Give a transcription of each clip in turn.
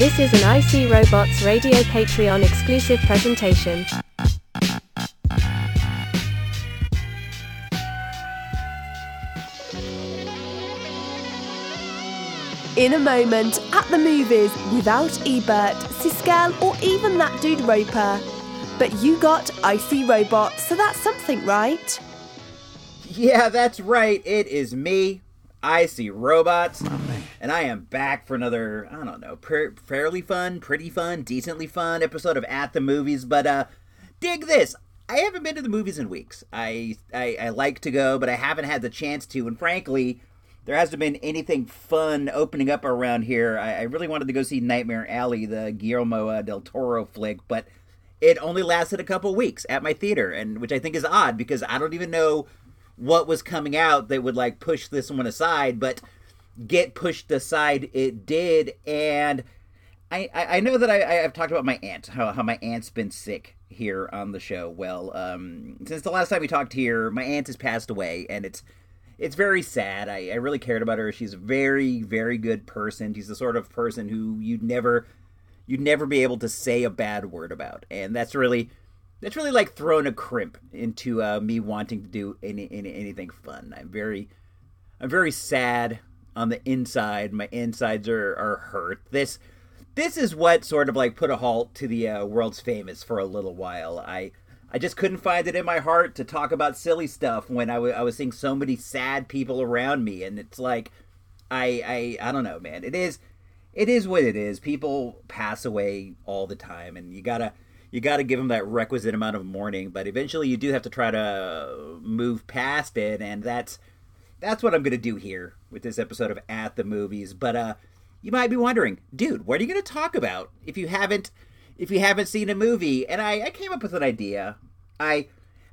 This is an IC Robots Radio Patreon exclusive presentation. In a moment, at the movies, without Ebert, Siskel, or even that dude Roeper. But you got IC Robots, so that's something, right? Yeah, that's right. It is me, IC Robots, and I am back for another, I don't know, pr- fairly fun, pretty fun, decently fun episode of At the Movies. But uh, dig this. I haven't been to the movies in weeks. I, I I like to go, but I haven't had the chance to. And frankly, there hasn't been anything fun opening up around here. I, I really wanted to go see Nightmare Alley, the Guillermo uh, del Toro flick, but it only lasted a couple weeks at my theater, and which I think is odd because I don't even know what was coming out that would like push this one aside, but get pushed aside it did, and I I, know that I I've talked about my aunt how how my aunt's been sick here on the show. Well, um, since the last time we talked here, my aunt has passed away, and it's it's very sad. I, I really cared about her. She's a very, very good person. She's the sort of person who you'd never you'd never be able to say a bad word about. And that's really that's really like throwing a crimp into uh, me wanting to do any, any anything fun. I'm very I'm very sad on the inside. My insides are, are hurt. This this is what sort of like put a halt to the uh, world's famous for a little while. I I just couldn't find it in my heart to talk about silly stuff when I, w- I was seeing so many sad people around me, and it's like, I I I don't know, man. It is it is what it is. People pass away all the time, and you gotta you gotta give them that requisite amount of mourning. But eventually, you do have to try to move past it, and that's that's what I'm gonna do here with this episode of At the Movies. But uh, you might be wondering, dude, what are you gonna talk about if you haven't if you haven't seen a movie? And I I came up with an idea. I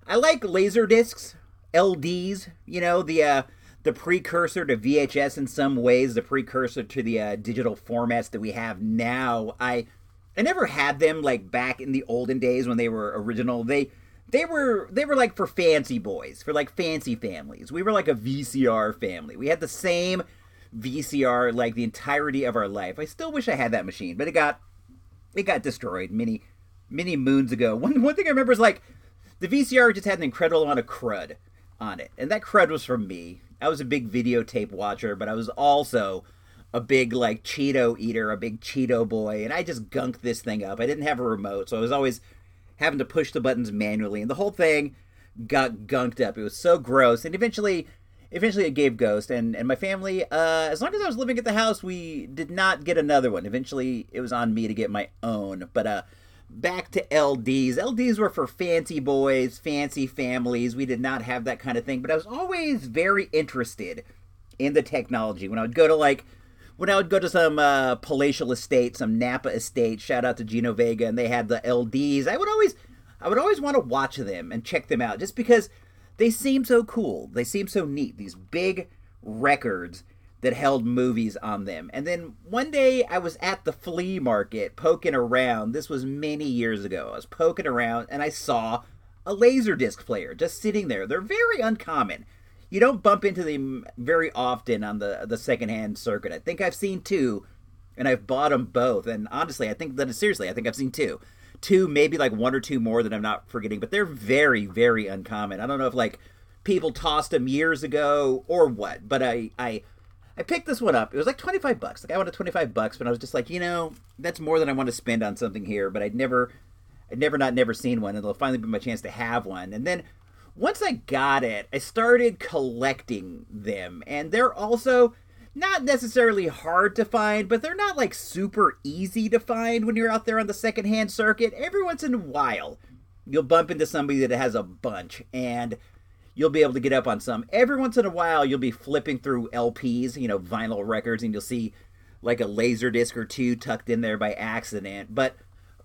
I like laser discs, LDs. You know the uh, the precursor to VHS in some ways, the precursor to the uh, digital formats that we have now. I I never had them like back in the olden days when they were original. They they were they were like for fancy boys, for like fancy families. We were like a VCR family. We had the same VCR like the entirety of our life. I still wish I had that machine, but it got it got destroyed many many moons ago. One one thing I remember is like the VCR just had an incredible amount of crud on it, and that crud was from me. I was a big videotape watcher, but I was also a big like Cheeto eater, a big Cheeto boy, and I just gunked this thing up. I didn't have a remote, so I was always having to push the buttons manually, and the whole thing got gunked up. It was so gross, and eventually, eventually it gave ghost. And and my family, uh, as long as I was living at the house, we did not get another one. Eventually, it was on me to get my own. But uh, back to LDs. LDs were for fancy boys, fancy families. We did not have that kind of thing. But I was always very interested in the technology. When I would go to like when I would go to some uh, palatial estate, some Napa estate, shout out to Gino Vega, and they had the LDs, I would always, I would always want to watch them and check them out, just because they seem so cool. They seem so neat. These big records that held movies on them. And then one day I was at the flea market poking around. This was many years ago. I was poking around and I saw a laser disc player just sitting there. They're very uncommon you don't bump into them very often on the the secondhand circuit. I think I've seen two, and I've bought them both. And honestly, I think that seriously, I think I've seen two, two maybe like one or two more that I'm not forgetting. But they're very very uncommon. I don't know if like people tossed them years ago or what, but I I. I picked this one up. It was like 25 bucks. Like I wanted 25 bucks, but I was just like, you know, that's more than I want to spend on something here, but I'd never I'd never not never seen one and it'll finally be my chance to have one. And then once I got it, I started collecting them, and they're also not necessarily hard to find, but they're not like super easy to find when you're out there on the secondhand circuit. Every once in a while, you'll bump into somebody that has a bunch, and you'll be able to get up on some. Every once in a while, you'll be flipping through LPs, you know, vinyl records, and you'll see like a laser disc or two tucked in there by accident. But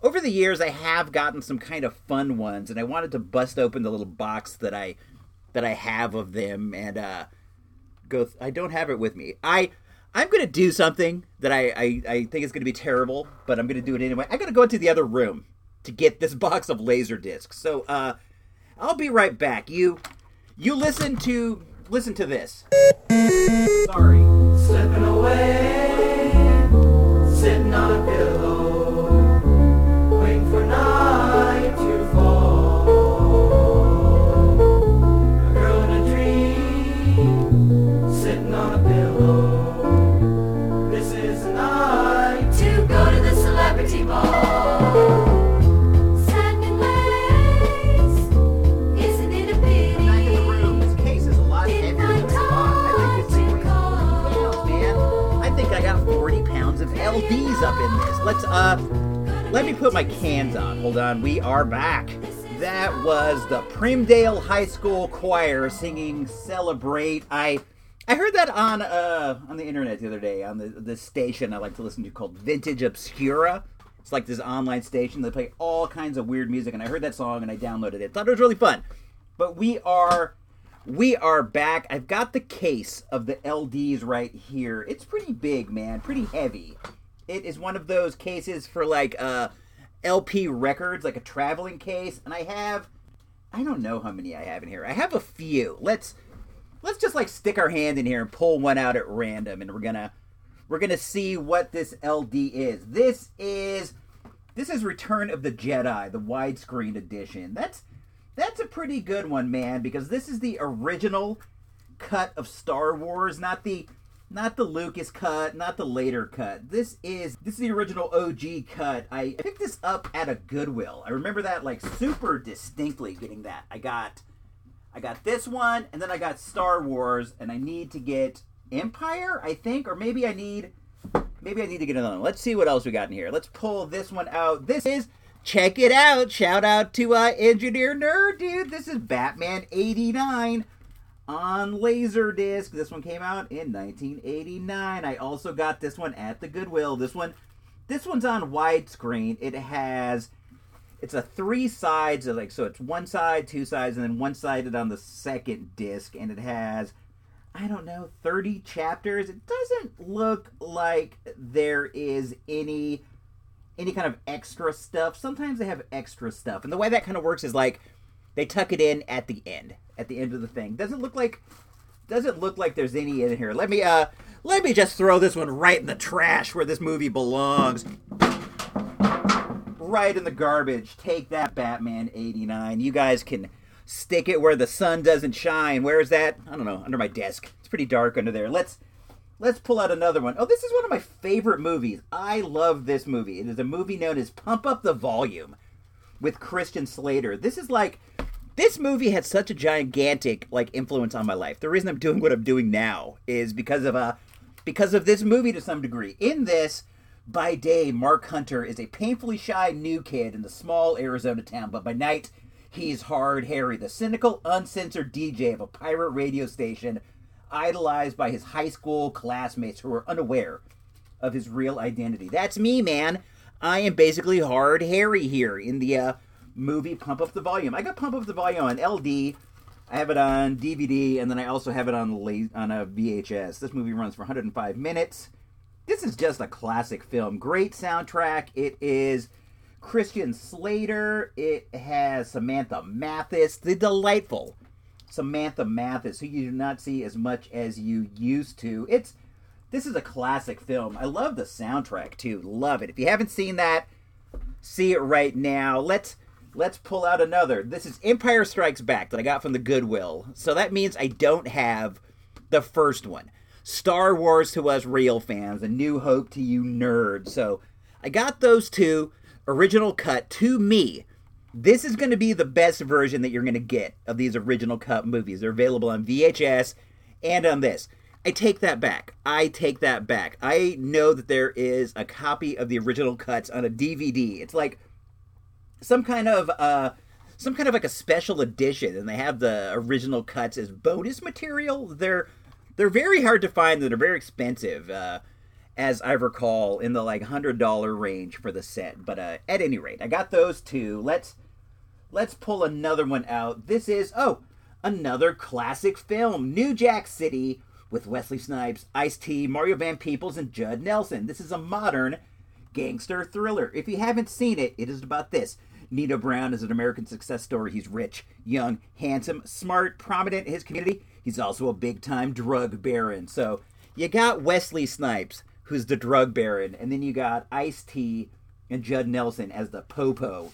over the years I have gotten some kind of fun ones and I wanted to bust open the little box that I that I have of them and uh go th- I don't have it with me. I I'm gonna do something that I, I, I think is gonna be terrible, but I'm gonna do it anyway. I gotta go into the other room to get this box of laser discs. So uh I'll be right back. You you listen to listen to this. Sorry. Slipping away, sitting on a pillow. Let me put my cans on. Hold on, we are back. That was the Primdale High School Choir singing "Celebrate." I I heard that on uh on the internet the other day on the the station I like to listen to called Vintage Obscura. It's like this online station. They play all kinds of weird music, and I heard that song and I downloaded it. Thought it was really fun. But we are we are back. I've got the case of the LDs right here. It's pretty big, man. Pretty heavy. It is one of those cases for like uh LP records, like a traveling case, and I have I don't know how many I have in here. I have a few. Let's let's just like stick our hand in here and pull one out at random and we're to we're to see what this LD is. This is this is Return of the Jedi, the widescreen edition. That's that's a pretty good one, man, because this is the original cut of Star Wars, not the not the Lucas cut, not the later cut. This is this is the original OG cut. I picked this up at a Goodwill. I remember that like super distinctly getting that. I got I got this one and then I got Star Wars and I need to get Empire, I think, or maybe I need maybe I need to get another one. Let's see what else we got in here. Let's pull this one out. This is check it out. Shout out to uh, Engineer Nerd, dude. This is Batman 89 on Laserdisc. This one came out in 1989. I also got this one at the Goodwill. This one this one's on widescreen. It has it's a three sides like so it's one side, two sides, and then one sided on the second disc, and it has I don't know, 30 chapters. It doesn't look like there is any any kind of extra stuff. Sometimes they have extra stuff. And the way that kind of works is like they tuck it in at the end, at the end of the thing. Doesn't look like doesn't look like there's any in here. Let me uh let me just throw this one right in the trash where this movie belongs. Right in the garbage. Take that Batman 89. You guys can stick it where the sun doesn't shine. Where is that? I don't know, under my desk. It's pretty dark under there. Let's let's pull out another one. Oh, this is one of my favorite movies. I love this movie. It is a movie known as Pump Up the Volume with Christian Slater. This is like this movie had such a gigantic like influence on my life. The reason I'm doing what I'm doing now is because of a because of this movie to some degree. In this, by day, Mark Hunter is a painfully shy new kid in the small Arizona town, but by night, he's Hard Harry, the cynical, uncensored DJ of a pirate radio station, idolized by his high school classmates who are unaware of his real identity. That's me, man. I am basically Hard Harry here in the uh, movie Pump Up the Volume. I got Pump Up the Volume on LD. I have it on DVD, and then I also have it on on a VHS. This movie runs for 105 minutes. This is just a classic film. Great soundtrack. It is Christian Slater. It has Samantha Mathis, the delightful Samantha Mathis, who you do not see as much as you used to. It's this is a classic film. I love the soundtrack too. Love it. If you haven't seen that, see it right now. Let's let's pull out another. This is Empire Strikes Back that I got from the Goodwill. So that means I don't have the first one. Star Wars to us real fans, A New Hope to you nerds. So I got those two original cut to me. This is going to be the best version that you're going to get of these original cut movies. They're available on VHS and on this. I take that back. I take that back. I know that there is a copy of the original cuts on a DVD. It's like some kind of uh some kind of like a special edition and they have the original cuts as bonus material. They're they're very hard to find they're very expensive. Uh as I recall in the like $100 range for the set. But uh at any rate, I got those two. Let's let's pull another one out. This is oh, another classic film, New Jack City with Wesley Snipes, Ice T, Mario Van Peebles, and Judd Nelson. This is a modern gangster thriller. If you haven't seen it, it is about this. Nino Brown is an American success story. He's rich, young, handsome, smart, prominent in his community. He's also a big time drug baron. So you got Wesley Snipes, who's the drug baron, and then you got Ice T and Judd Nelson as the popo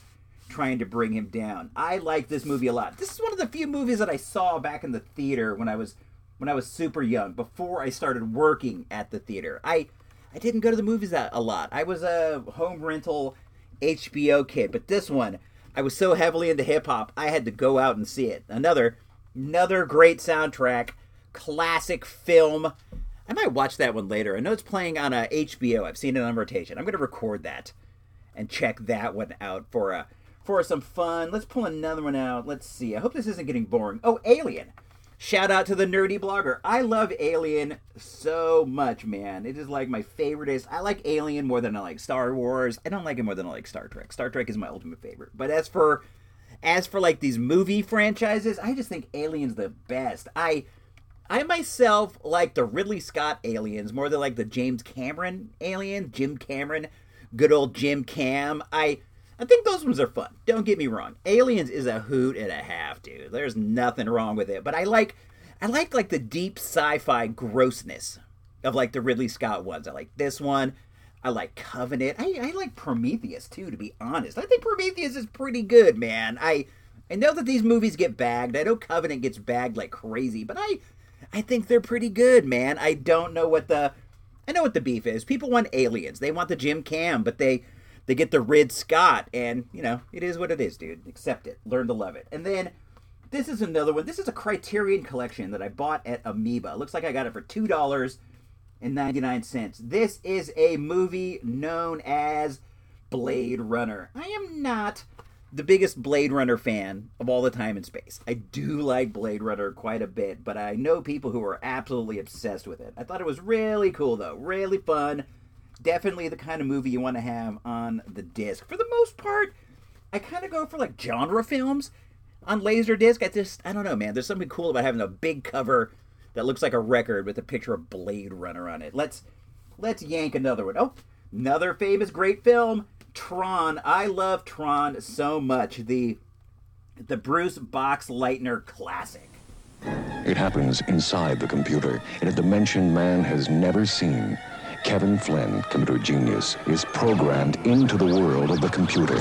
trying to bring him down. I like this movie a lot. This is one of the few movies that I saw back in the theater when I was when I was super young, before I started working at the theater. I I didn't go to the movies that a lot. I was a home rental HBO kid, but this one, I was so heavily into hip hop, I had to go out and see it. Another another great soundtrack, classic film. I might watch that one later. I know it's playing on a HBO. I've seen it on rotation. I'm going to record that and check that one out for a uh, for some fun. Let's pull another one out. Let's see. I hope this isn't getting boring. Oh, Alien. Shout out to the nerdy blogger. I love Alien so much, man. It is like my favorite. is. I like Alien more than I like Star Wars. I don't like it more than I like Star Trek. Star Trek is my ultimate favorite. But as for as for like these movie franchises, I just think Alien's the best. I I myself like the Ridley Scott aliens more than like the James Cameron alien, Jim Cameron, good old Jim Cam. I I think those ones are fun. Don't get me wrong. Aliens is a hoot and a half, dude. There's nothing wrong with it. But I like I like like the deep sci-fi grossness of like the Ridley Scott ones. I like this one. I like Covenant. I, I like Prometheus too, to be honest. I think Prometheus is pretty good, man. I I know that these movies get bagged. I know Covenant gets bagged like crazy, but I I think they're pretty good, man. I don't know what the I know what the beef is. People want aliens. They want the Jim Cam, but they they get the Rid Scott, and you know it is what it is, dude. Accept it. Learn to love it. And then this is another one. This is a Criterion collection that I bought at Amoeba. Looks like I got it for two dollars and ninety nine cents. This is a movie known as Blade Runner. I am not the biggest Blade Runner fan of all the time in space. I do like Blade Runner quite a bit, but I know people who are absolutely obsessed with it. I thought it was really cool, though. Really fun. Definitely the kind of movie you want to have on the disc. For the most part, I kind of go for like genre films on Laserdisc. I just, I don't know, man. There's something cool about having a big cover that looks like a record with a picture of Blade Runner on it. Let's, let's yank another one. Oh, another famous great film Tron. I love Tron so much. The the Bruce Boxleitner classic. It happens inside the computer in a dimension man has never seen. Kevin Flynn, computer genius, is programmed into the world of the computer,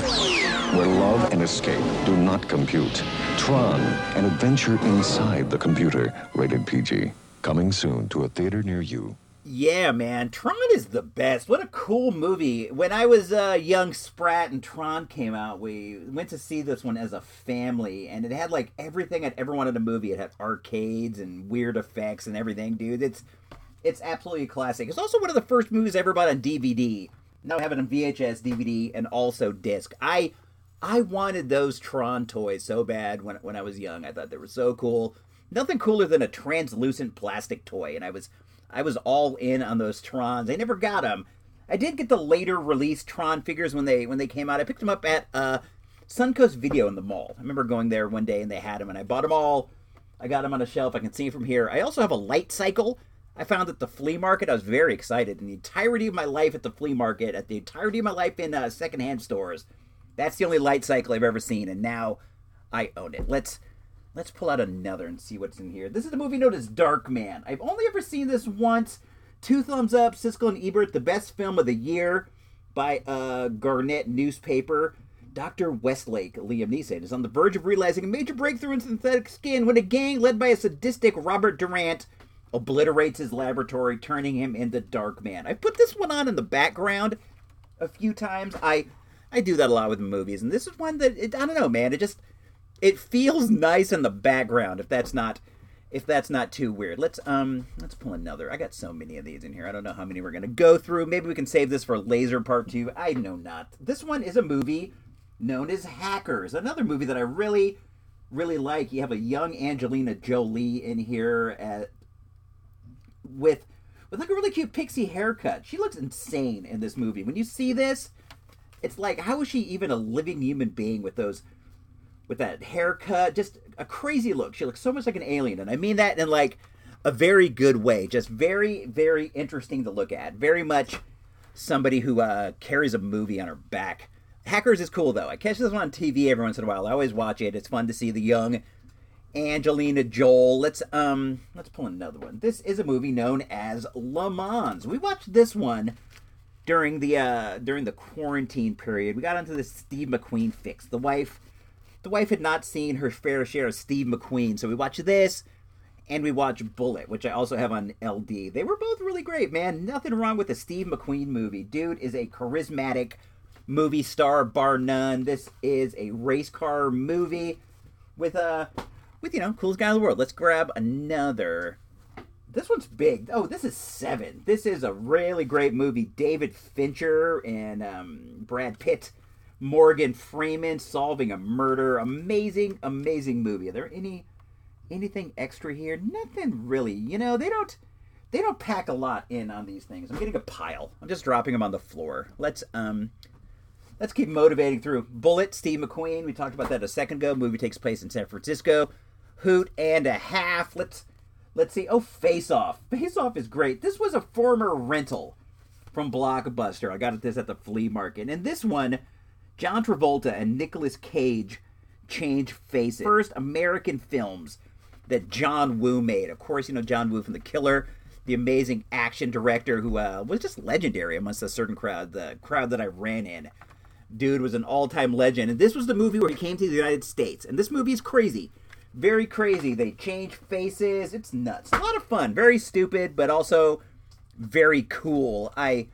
where love and escape do not compute. Tron, an adventure inside the computer, rated PG. Coming soon to a theater near you. Yeah, man, Tron is the best. What a cool movie. When I was a uh, young sprat and Tron came out, we went to see this one as a family, and it had like everything I'd ever wanted a movie. It had arcades and weird effects and everything, dude. It's it's absolutely a classic. It's also one of the first movies I ever bought on DVD. Now I have it on VHS, DVD, and also disc. I I wanted those Tron toys so bad when when I was young. I thought they were so cool. Nothing cooler than a translucent plastic toy, and I was I was all in on those Trons. I never got them. I did get the later release Tron figures when they when they came out. I picked them up at uh, Suncoast Video in the mall. I remember going there one day and they had them, and I bought them all. I got them on a shelf. I can see them from here. I also have a light cycle. I found at the flea market. I was very excited. In the entirety of my life at the flea market, at the entirety of my life in uh, secondhand stores, that's the only light cycle I've ever seen, and now I own it. Let's Let's pull out another and see what's in here. This is a movie known as Darkman. I've only ever seen this once. Two thumbs up, Siskel and Ebert, the best film of the year by uh, Gannett newspaper. Dr. Westlake, Liam Neeson, is on the verge of realizing a major breakthrough in synthetic skin when a gang led by a sadistic Robert Durant obliterates his laboratory, turning him into Dark Man. I put this one on in the background a few times. I I do that a lot with movies, and this is one that it, I don't know, man. It just it feels nice in the background if that's not if that's not too weird. Let's um let's pull another. I got so many of these in here. I don't know how many we're gonna go through. Maybe we can save this for Laser Part Two. I know not. This one is a movie known as Hackers. Another movie that I really really like. You have a young Angelina Jolie in here at with with like a really cute pixie haircut. She looks insane in this movie. When you see this, it's like how is she even a living human being with those with that haircut, just a crazy look. She looks so much like an alien, and I mean that in like a very good way. Just very, very interesting to look at. Very much somebody who uh, carries a movie on her back. Hackers is cool though. I catch this one on TV every once in a while. I always watch it. It's fun to see the young Angelina Jolie. Let's um let's pull another one. This is a movie known as Le Mans. We watched this one during the uh during the quarantine period. We got onto the Steve McQueen fix. The wife the wife had not seen her fair share of Steve McQueen, so we watched this and we watched Bullitt, which I also have on LD. They were both really great, man. Nothing wrong with the Steve McQueen movie. Dude is a charismatic movie star, bar none. This is a race car movie with a with you know coolest guy in the world. Let's grab another. this one's big. Oh, this is seven. This is a really great movie. David Fincher and um, Brad Pitt, Morgan Freeman solving a murder. Amazing, amazing movie. Are there any anything extra here? Nothing really. You know, they don't they don't pack a lot in on these things. I'm getting a pile. I'm just dropping them on the floor. Let's um let's keep motivating through. Bullitt, Steve McQueen. We talked about that a second ago. Movie takes place in San Francisco. Hoot and a half. Let's let's see. Oh, Face Off. Face Off is great. This was a former rental from Blockbuster. I got this at the flea market. And this one, John Travolta and Nicolas Cage change faces. First American films that John Woo made. Of course, you know John Woo from The Killer, the amazing action director who uh, was just legendary amongst a certain crowd, the crowd that I ran in. Dude was an all-time legend, and this was the movie where he came to the United States. And this movie is crazy, very crazy. They change faces. It's nuts. A lot of fun. Very stupid, but also very cool. I,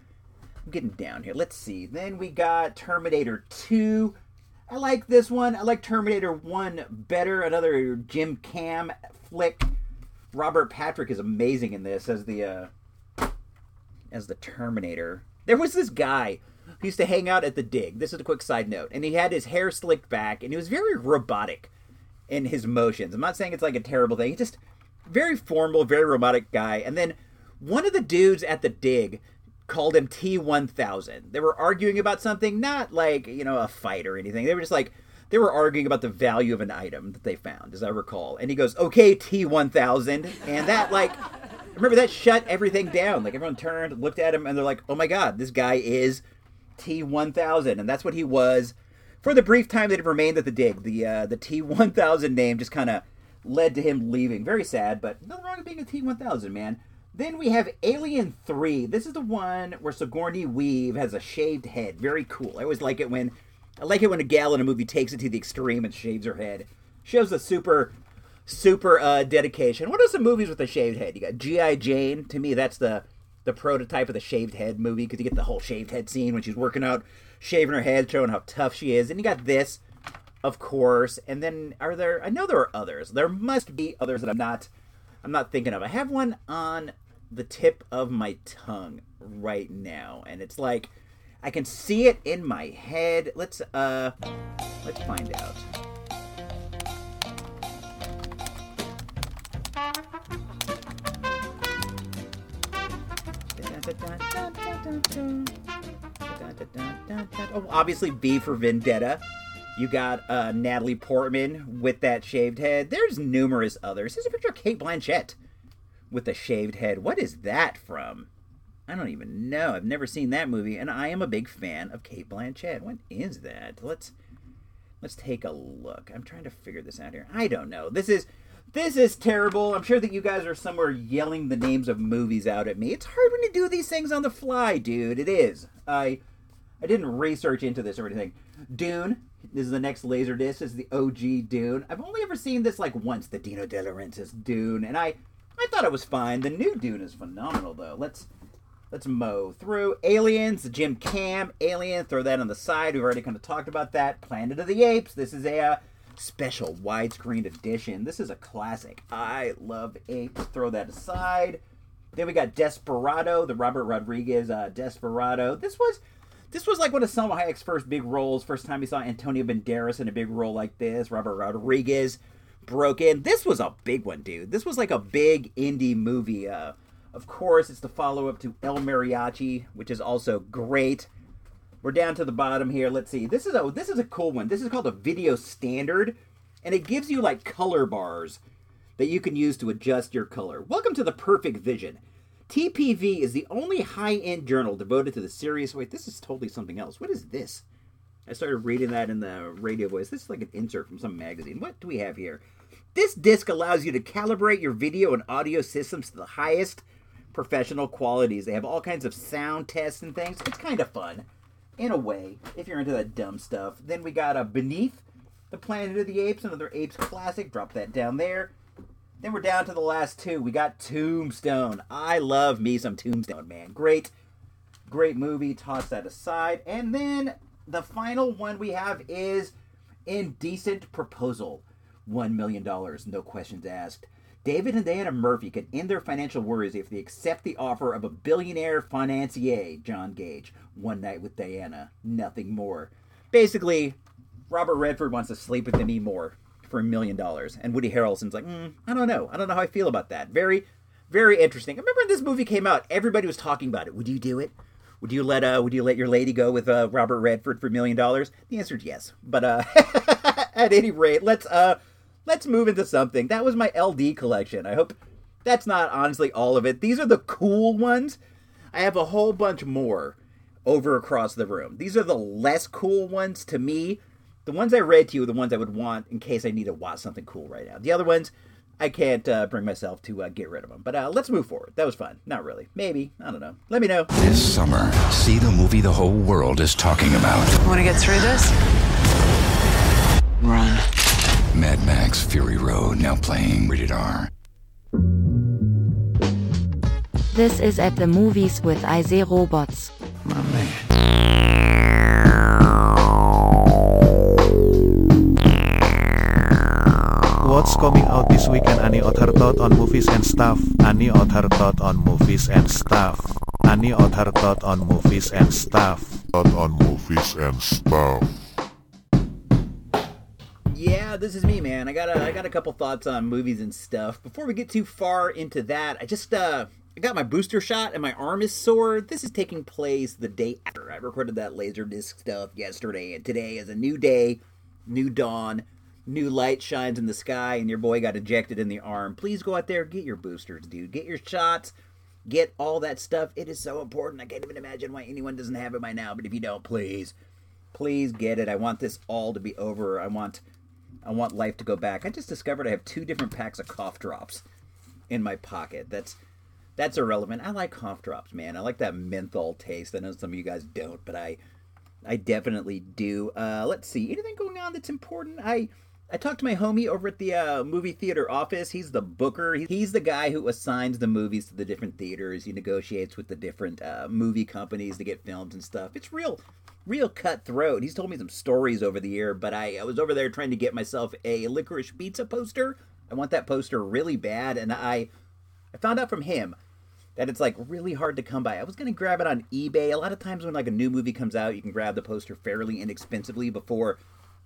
I'm getting down here. Let's see. Then we got Terminator 2. I like this one. I like Terminator 1 better. Another Jim Cam flick. Robert Patrick is amazing in this as the uh, as the Terminator. There was this guy who used to hang out at the dig. This is a quick side note. And he had his hair slicked back and he was very robotic in his motions. I'm not saying it's like a terrible thing. He's just very formal, very robotic guy. And then one of the dudes at the dig called him T1000. They were arguing about something, not like, you know, a fight or anything. They were just like, they were arguing about the value of an item that they found, as I recall. And he goes, okay, T1000. And that, like, remember that shut everything down. Like, everyone turned, looked at him, and they're like, oh my God, this guy is T1000. And that's what he was for the brief time that it remained at the dig. The, uh, the T1000 name just kind of led to him leaving. Very sad, but nothing wrong with being a T1000, man. Then we have Alien 3. This is the one where Sigourney Weaver has a shaved head. Very cool. I always like it when I like it when a gal in a movie takes it to the extreme and shaves her head. Shows a super super uh, dedication. What are some movies with a shaved head? You got G.I. Jane. To me, that's the the prototype of the shaved head movie because you get the whole shaved head scene when she's working out, shaving her head, showing how tough she is. And you got this, of course. And then are there? I know there are others. There must be others that I'm not. I'm not thinking of. I have one on the tip of my tongue right now, and it's like I can see it in my head. Let's uh, let's find out. Oh, obviously V for Vendetta. You got uh, Natalie Portman with that shaved head. There's numerous others. There's a picture of Cate Blanchett with a shaved head. What is that from? I don't even know. I've never seen that movie, and I am a big fan of Cate Blanchett. What is that? Let's let's take a look. I'm trying to figure this out here. I don't know. This is this is terrible. I'm sure that you guys are somewhere yelling the names of movies out at me. It's hard when you do these things on the fly, dude. It is. I I didn't research into this or anything. Dune. This is the next laser disc. This is the OG Dune. I've only ever seen this like once, the Dino De Laurentiis Dune, and I I thought it was fine. The new Dune is phenomenal though. Let's let's mow through Aliens, Jim Cam, Alien. Throw that on the side. We've already kind of talked about that. Planet of the Apes. This is a uh, special widescreen edition. This is a classic. I love apes. Throw that aside. Then we got Desperado, the Robert Rodriguez uh, Desperado. This was this was like one of Salma Hayek's first big roles. First time we saw Antonio Banderas in a big role like this. Robert Rodriguez broke in. This was a big one, dude. This was like a big indie movie. Uh, of course, it's the follow up to El Mariachi, which is also great. We're down to the bottom here. Let's see. This is a this is a cool one. This is called a video standard, and it gives you like color bars that you can use to adjust your color. Welcome to the Perfect Vision. TPV is the only high-end journal devoted to the serious. Wait, this is totally something else. What is this? I started reading that in the radio voice. This is like an insert from some magazine. What do we have here? This disc allows you to calibrate your video and audio systems to the highest professional qualities. They have all kinds of sound tests and things. It's kind of fun in a way, if you're into that dumb stuff. Then we got a Beneath the Planet of the Apes, another Apes classic. Drop that down there. Then we're down to the last two. We got Tombstone. I love me some Tombstone, man. Great, great movie. Toss that aside. And then the final one we have is Indecent Proposal. $1 million, no questions asked. David and Diana Murphy can end their financial worries if they accept the offer of a billionaire financier, John Gage. One night with Diana, nothing more. Basically, Robert Redford wants to sleep with Demi Moore for a million dollars, and Woody Harrelson's like, mm, I don't know, I don't know how I feel about that. Very, very interesting. I remember when this movie came out, everybody was talking about it. Would you do it? Would you let uh Would you let your lady go with uh, Robert Redford for a million dollars? The answer is yes. But uh, at any rate, let's uh let's move into something. That was my LD collection. I hope that's not honestly all of it. These are the cool ones. I have a whole bunch more over across the room. These are the less cool ones to me. The ones I read to you are the ones I would want in case I need to watch something cool right now. The other ones, I can't uh, bring myself to uh, get rid of them. But uh, let's move forward. That was fun. Not really. Maybe. I don't know. Let me know. This summer, see the movie the whole world is talking about. Want to get through this? Run. Mad Max Fury Road, now playing rated R. This is at the movies with IC Robots. My man. What's coming out this weekend? Any other thought on movies and stuff? Any other thought on movies and stuff? Any other thought on movies and stuff? Thought on movies and stuff. Yeah, this is me, man. I got a, I got a couple thoughts on movies and stuff. Before we get too far into that, I just uh I got my booster shot and my arm is sore. This is taking place the day after. I recorded that laser disc stuff yesterday, and today is a new day, new dawn, new light shines in the sky, and your boy got ejected in the arm. Please go out there, get your boosters, dude. Get your shots. Get all that stuff. It is so important. I can't even imagine why anyone doesn't have it by now. But if you don't, please, please get it. I want this all to be over. I want I want life to go back. I just discovered I have two different packs of cough drops in my pocket. That's that's irrelevant. I like cough drops, man. I like that menthol taste. I know some of you guys don't, but I I definitely do. Uh, let's see. Anything going on that's important? I I talked to my homie over at the uh, movie theater office. He's the booker. He's the guy who assigns the movies to the different theaters. He negotiates with the different uh, movie companies to get films and stuff. It's real, real cutthroat. He's told me some stories over the year, but I, I was over there trying to get myself a licorice pizza poster. I want that poster really bad, and I I found out from him that it's like really hard to come by. I was gonna grab it on eBay. A lot of times when like a new movie comes out, you can grab the poster fairly inexpensively before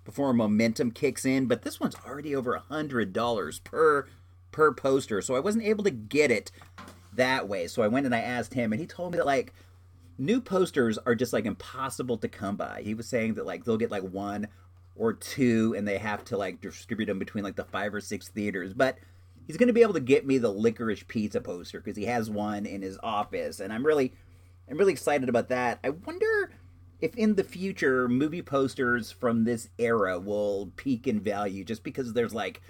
before momentum kicks in. But this one's already over a hundred dollars per per poster, so I wasn't able to get it that way. So I went and I asked him, and he told me that like new posters are just like impossible to come by. He was saying that like they'll get like one or two, and they have to like distribute them between like the five or six theaters, but he's going to be able to get me the licorice pizza poster because he has one in his office and i'm really i'm really excited about that. I wonder if in the future movie posters from this era will peak in value just because there's like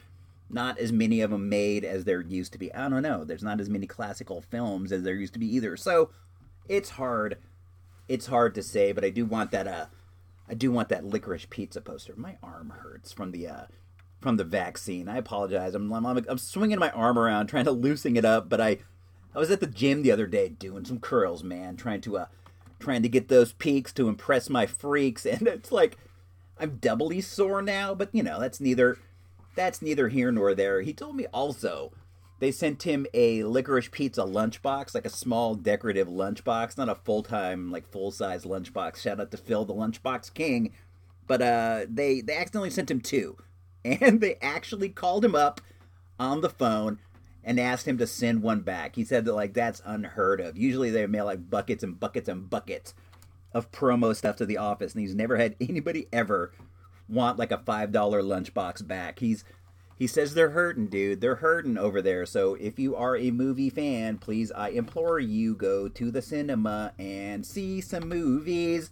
not as many of them made as there used to be. I don't know. There's not as many classical films as there used to be either. So it's hard. It's hard to say but i do want that uh i do want that licorice pizza poster. My arm hurts from the uh from the vaccine. I apologize. I'm, I'm, I'm swinging my arm around trying to loosen it up, but I I was at the gym the other day doing some curls, man, trying to uh trying to get those peaks to impress my freaks and it's like I'm doubly sore now, but you know, that's neither that's neither here nor there. He told me also they sent him a licorice pizza lunchbox, like a small decorative lunchbox, not a full time, like full size lunchbox. Shout out to Phil, the lunchbox king. But uh, they they accidentally sent him two and they actually called him up on the phone and asked him to send one back. He said that like that's unheard of. Usually they mail like buckets and buckets and buckets of promo stuff to the office, and he's never had anybody ever want like a five dollar lunchbox back. He's he says they're hurting, dude. They're hurting over there. So if you are a movie fan, please I implore you go to the cinema and see some movies.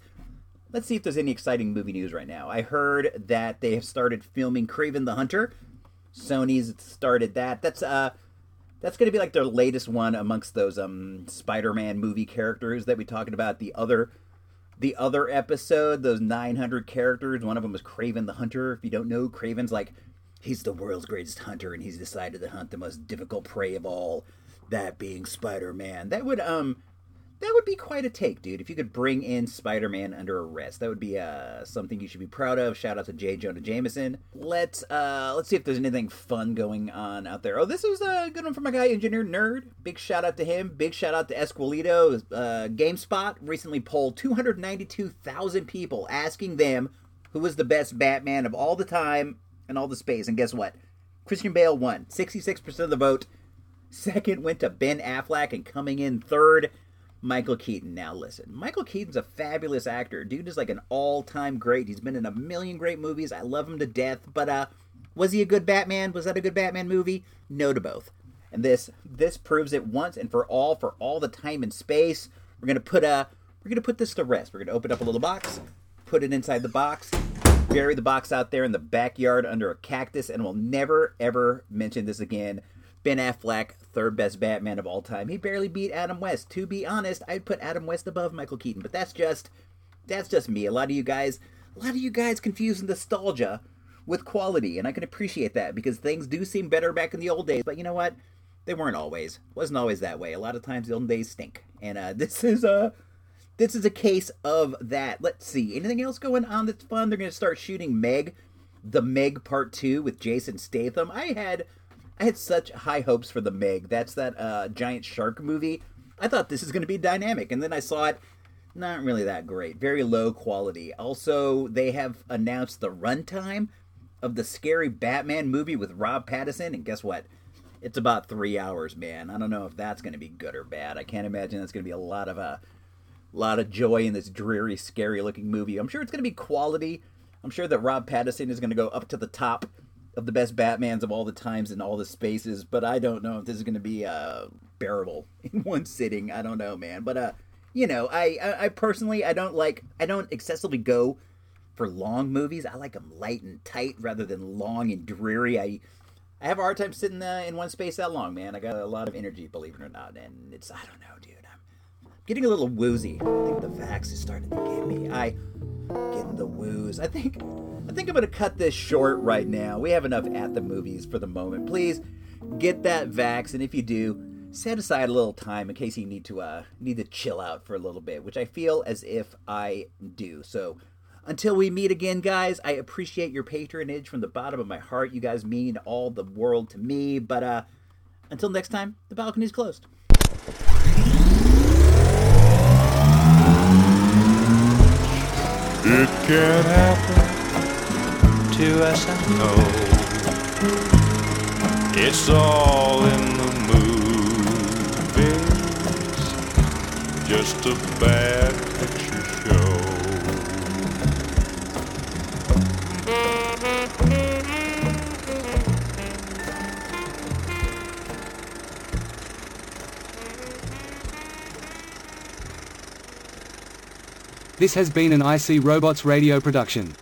Let's see if there's any exciting movie news right now. I heard that they have started filming Kraven the Hunter. Sony's started that. That's uh that's going to be like their latest one amongst those um Spider-Man movie characters that we talked about the other the other episode, those 900 characters. One of them was Kraven the Hunter. If you don't know, Kraven's like he's the world's greatest hunter and he's decided to hunt the most difficult prey of all, that being Spider-Man. That would um that would be quite a take, dude. If you could bring in Spider-Man under arrest, that would be uh, something you should be proud of. Shout out to J. Jonah Jameson. Let's uh, let's see if there's anything fun going on out there. Oh, this was a good one from my guy Engineer Nerd. Big shout out to him. Big shout out to Esquilito. Uh, GameSpot recently polled 292,000 people asking them who was the best Batman of all the time and all the space. And guess what? Christian Bale won. 66% of the vote. Second went to Ben Affleck, and coming in third, Michael Keaton. Now listen, Michael Keaton's a fabulous actor. Dude is like an all-time great. He's been in a million great movies. I love him to death. But uh, was he a good Batman? Was that a good Batman movie? No to both. And this this proves it once and for all for all the time and space. We're gonna put uh we're gonna put this to rest. We're gonna open up a little box, put it inside the box, bury the box out there in the backyard under a cactus, and we'll never ever mention this again. Ben Affleck, third best Batman of all time. He barely beat Adam West. To be honest, I'd put Adam West above Michael Keaton, but that's just that's just me. A lot of you guys, a lot of you guys confuse nostalgia with quality, and I can appreciate that because things do seem better back in the old days. But you know what? They weren't always. Wasn't always that way. A lot of times the old days stink, and uh, this is a this is a case of that. Let's see. Anything else going on that's fun? They're going to start shooting Meg, the Meg Part Two with Jason Statham. I had I had such high hopes for the Meg. That's that uh, giant shark movie. I thought this is going to be dynamic, and then I saw it. Not really that great. Very low quality. Also, they have announced the runtime of the scary Batman movie with Rob Pattinson, and guess what? It's about three hours, man. I don't know if that's going to be good or bad. I can't imagine that's going to be a lot of a uh, lot of joy in this dreary, scary-looking movie. I'm sure it's going to be quality. I'm sure that Rob Pattinson is going to go up to the top of the best Batmans of all the times and all the spaces, but I don't know if this is going to be uh, bearable in one sitting. I don't know, man. But uh, you know, I, I, I personally I don't like I don't excessively go for long movies. I like them light and tight rather than long and dreary. I I have a hard time sitting uh, in one space that long, man. I got a lot of energy, believe it or not, and it's I don't know, dude. Getting a little woozy. I think the vax is starting to get me. I getting the woos. I think I think I'm gonna cut this short right now. We have enough at the movies for the moment. Please get that vax, and if you do, set aside a little time in case you need to uh need to chill out for a little bit, which I feel as if I do. So until we meet again, guys, I appreciate your patronage from the bottom of my heart. You guys mean all the world to me. But uh until next time, the balcony's closed. It can happen. To us, I know. It's all in the movies, just a bad picture This has been an IC Robots radio production.